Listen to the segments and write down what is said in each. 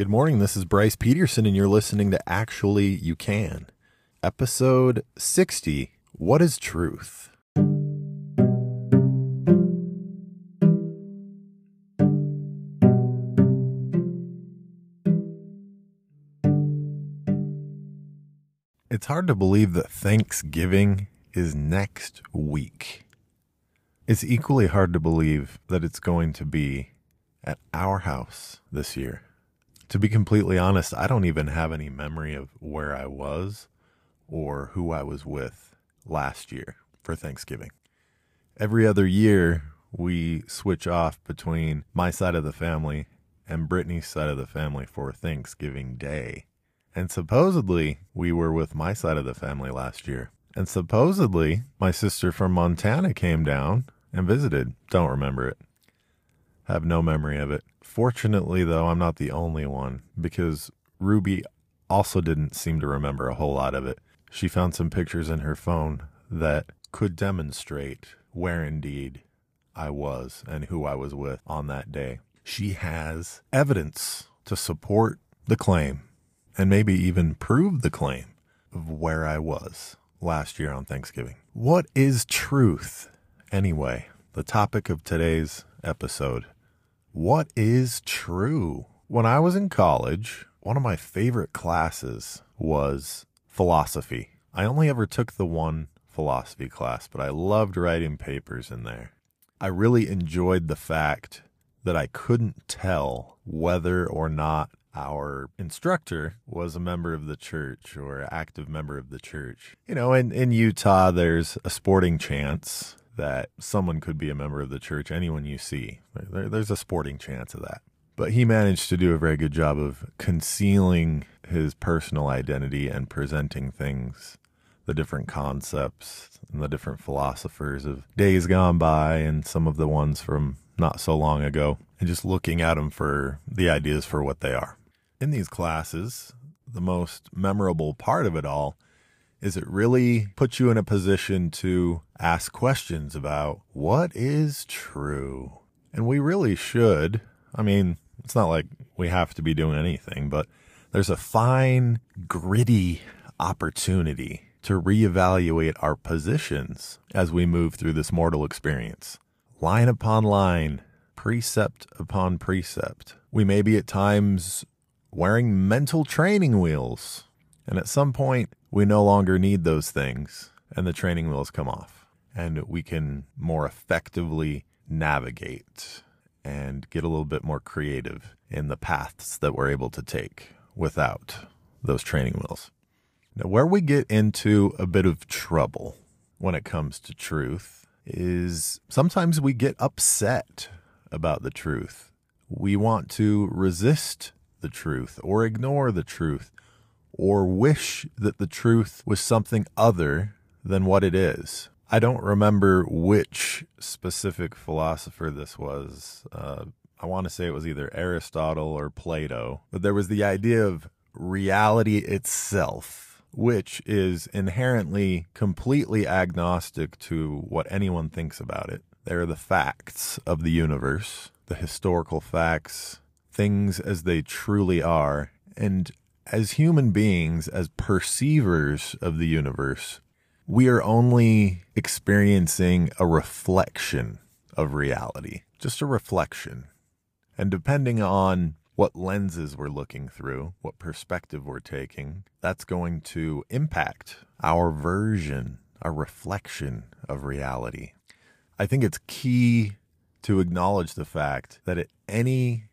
Good morning. This is Bryce Peterson, and you're listening to Actually You Can, episode 60 What is Truth? It's hard to believe that Thanksgiving is next week. It's equally hard to believe that it's going to be at our house this year. To be completely honest, I don't even have any memory of where I was or who I was with last year for Thanksgiving. Every other year, we switch off between my side of the family and Brittany's side of the family for Thanksgiving Day. And supposedly, we were with my side of the family last year. And supposedly, my sister from Montana came down and visited. Don't remember it. Have no memory of it. Fortunately, though, I'm not the only one because Ruby also didn't seem to remember a whole lot of it. She found some pictures in her phone that could demonstrate where indeed I was and who I was with on that day. She has evidence to support the claim and maybe even prove the claim of where I was last year on Thanksgiving. What is truth anyway? The topic of today's episode. What is true? When I was in college, one of my favorite classes was philosophy. I only ever took the one philosophy class, but I loved writing papers in there. I really enjoyed the fact that I couldn't tell whether or not our instructor was a member of the church or active member of the church. You know, in, in Utah, there's a sporting chance that someone could be a member of the church, anyone you see. There, there's a sporting chance of that. But he managed to do a very good job of concealing his personal identity and presenting things, the different concepts and the different philosophers of days gone by and some of the ones from not so long ago, and just looking at them for the ideas for what they are. In these classes, the most memorable part of it all is it really puts you in a position to ask questions about what is true. And we really should. I mean, it's not like we have to be doing anything, but there's a fine, gritty opportunity to reevaluate our positions as we move through this mortal experience. Line upon line, precept upon precept. We may be at times wearing mental training wheels. And at some point, we no longer need those things, and the training wheels come off, and we can more effectively navigate and get a little bit more creative in the paths that we're able to take without those training wheels. Now, where we get into a bit of trouble when it comes to truth is sometimes we get upset about the truth. We want to resist the truth or ignore the truth or wish that the truth was something other than what it is. I don't remember which specific philosopher this was. Uh, I want to say it was either Aristotle or Plato, but there was the idea of reality itself, which is inherently completely agnostic to what anyone thinks about it. They're the facts of the universe, the historical facts, things as they truly are. And as human beings, as perceivers of the universe, we are only experiencing a reflection of reality, just a reflection. And depending on what lenses we're looking through, what perspective we're taking, that's going to impact our version, our reflection of reality. I think it's key to acknowledge the fact that at any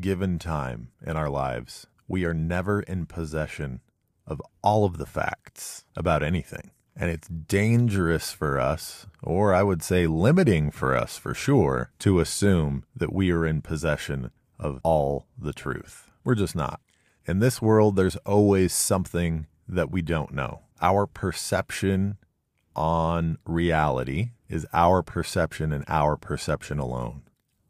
given time in our lives, we are never in possession of all of the facts about anything. And it's dangerous for us, or I would say limiting for us for sure, to assume that we are in possession of all the truth. We're just not. In this world, there's always something that we don't know. Our perception on reality is our perception and our perception alone.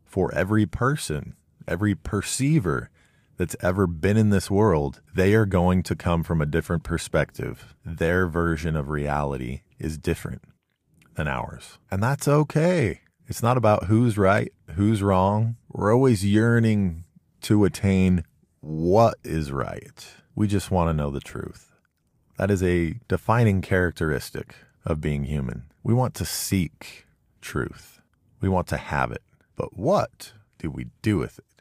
For every person, every perceiver that's ever been in this world, they are going to come from a different perspective. Their version of reality is different than ours. And that's okay. It's not about who's right, who's wrong. We're always yearning to attain what is right. We just want to know the truth. That is a defining characteristic of being human. We want to seek truth. We want to have it. But what do we do with it?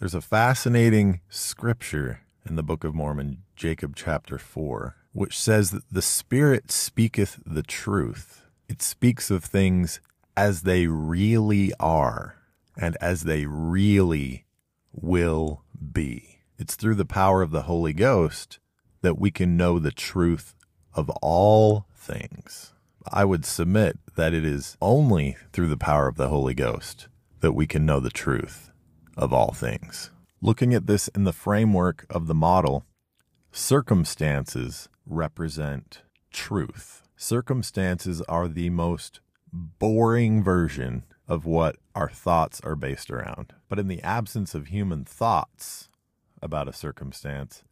There's a fascinating scripture in the Book of Mormon, Jacob chapter 4, which says that the Spirit speaketh the truth. It speaks of things as they really are and as they really will be. It's through the power of the Holy Ghost that we can know the truth of all things. I would submit that it is only through the power of the Holy Ghost that we can know the truth of all things. Looking at this in the framework of the model, circumstances represent truth. Circumstances are the most boring version of what our thoughts are based around. But in the absence of human thoughts about a circumstance,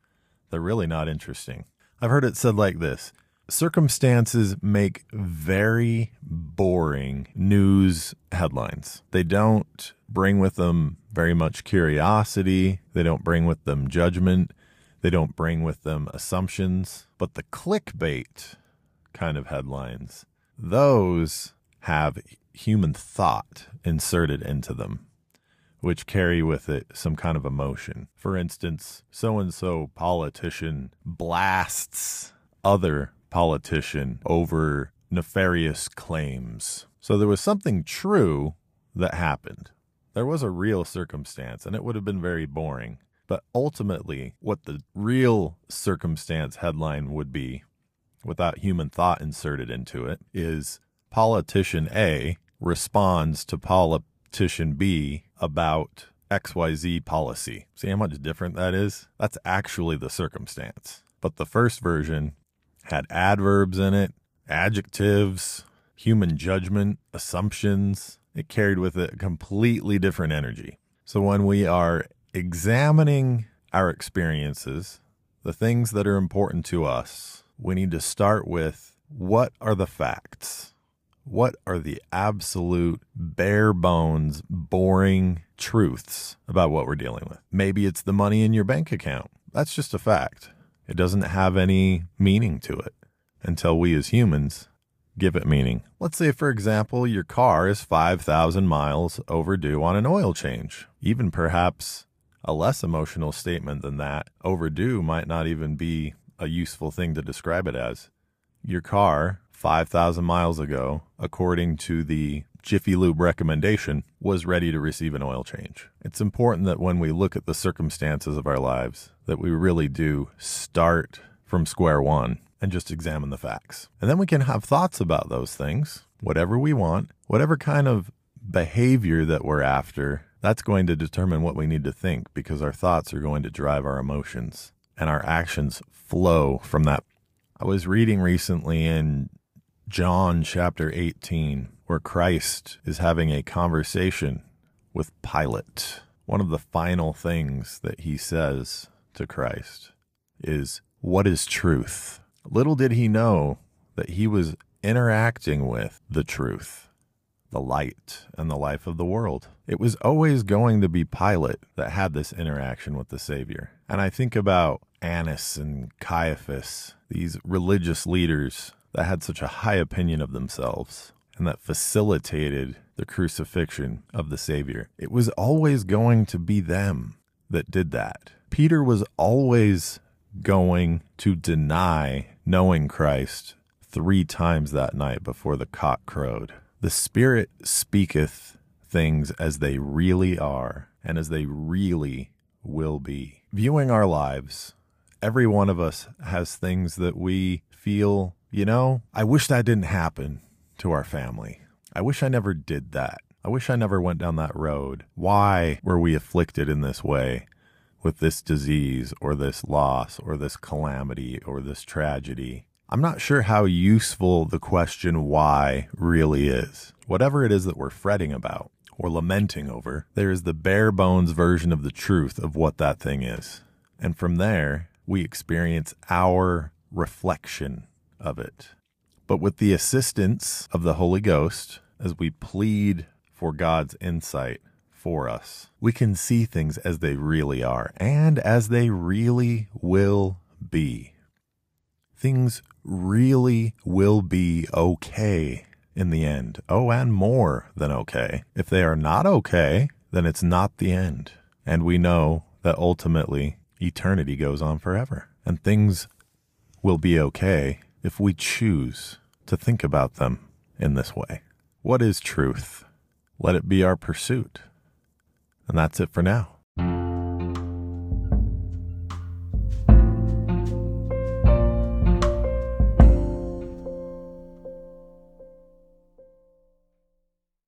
they're really not interesting. I've heard it said like this circumstances make very boring news headlines. They don't bring with them very much curiosity, they don't bring with them judgment, they don't bring with them assumptions. But the clickbait kind of headlines, those have human thought inserted into them, which carry with it some kind of emotion. For instance, so and so politician blasts other politician over nefarious claims. So there was something true that happened. There was a real circumstance, and it would have been very boring. But ultimately, what the real circumstance headline would be, without human thought inserted into it, is politician A responds to politician B about XYZ policy. See how much different that is? That's actually the circumstance. But the first version had adverbs in it, adjectives, human judgment, assumptions. It carried with it a completely different energy. So when we are examining our experiences, the things that are important to us, we need to start with what are the facts? What are the absolute bare bones, boring truths about what we're dealing with? Maybe it's the money in your bank account. That's just a fact. It doesn't have any meaning to it until we as humans give it meaning. Let's say, for example, your car is 5,000 miles overdue on an oil change. Even perhaps a less emotional statement than that, overdue might not even be a useful thing to describe it as. Your car 5,000 miles ago, according to the Jiffy Lube recommendation, was ready to receive an oil change. It's important that when we look at the circumstances of our lives, that we really do start from square one and just examine the facts. And then we can have thoughts about those things, whatever we want, whatever kind of behavior that we're after, that's going to determine what we need to think because our thoughts are going to drive our emotions and our actions flow from that. I was reading recently in John chapter 18, where Christ is having a conversation with Pilate. One of the final things that he says to Christ is, What is truth? Little did he know that he was interacting with the truth, the light, and the life of the world. It was always going to be Pilate that had this interaction with the Savior. And I think about Annas and Caiaphas, these religious leaders that had such a high opinion of themselves and that facilitated the crucifixion of the Savior. It was always going to be them that did that. Peter was always going to deny knowing Christ three times that night before the cock crowed. The Spirit speaketh things as they really are and as they really will be. Viewing our lives, every one of us has things that we feel you know, I wish that didn't happen to our family. I wish I never did that. I wish I never went down that road. Why were we afflicted in this way with this disease or this loss or this calamity or this tragedy? I'm not sure how useful the question why really is. Whatever it is that we're fretting about or lamenting over, there is the bare bones version of the truth of what that thing is. And from there, we experience our reflection of it. But with the assistance of the Holy Ghost, as we plead for God's insight, for us. We can see things as they really are and as they really will be. Things really will be okay in the end. Oh, and more than okay. If they are not okay, then it's not the end. And we know that ultimately eternity goes on forever. And things will be okay if we choose to think about them in this way. What is truth? Let it be our pursuit. And that's it for now.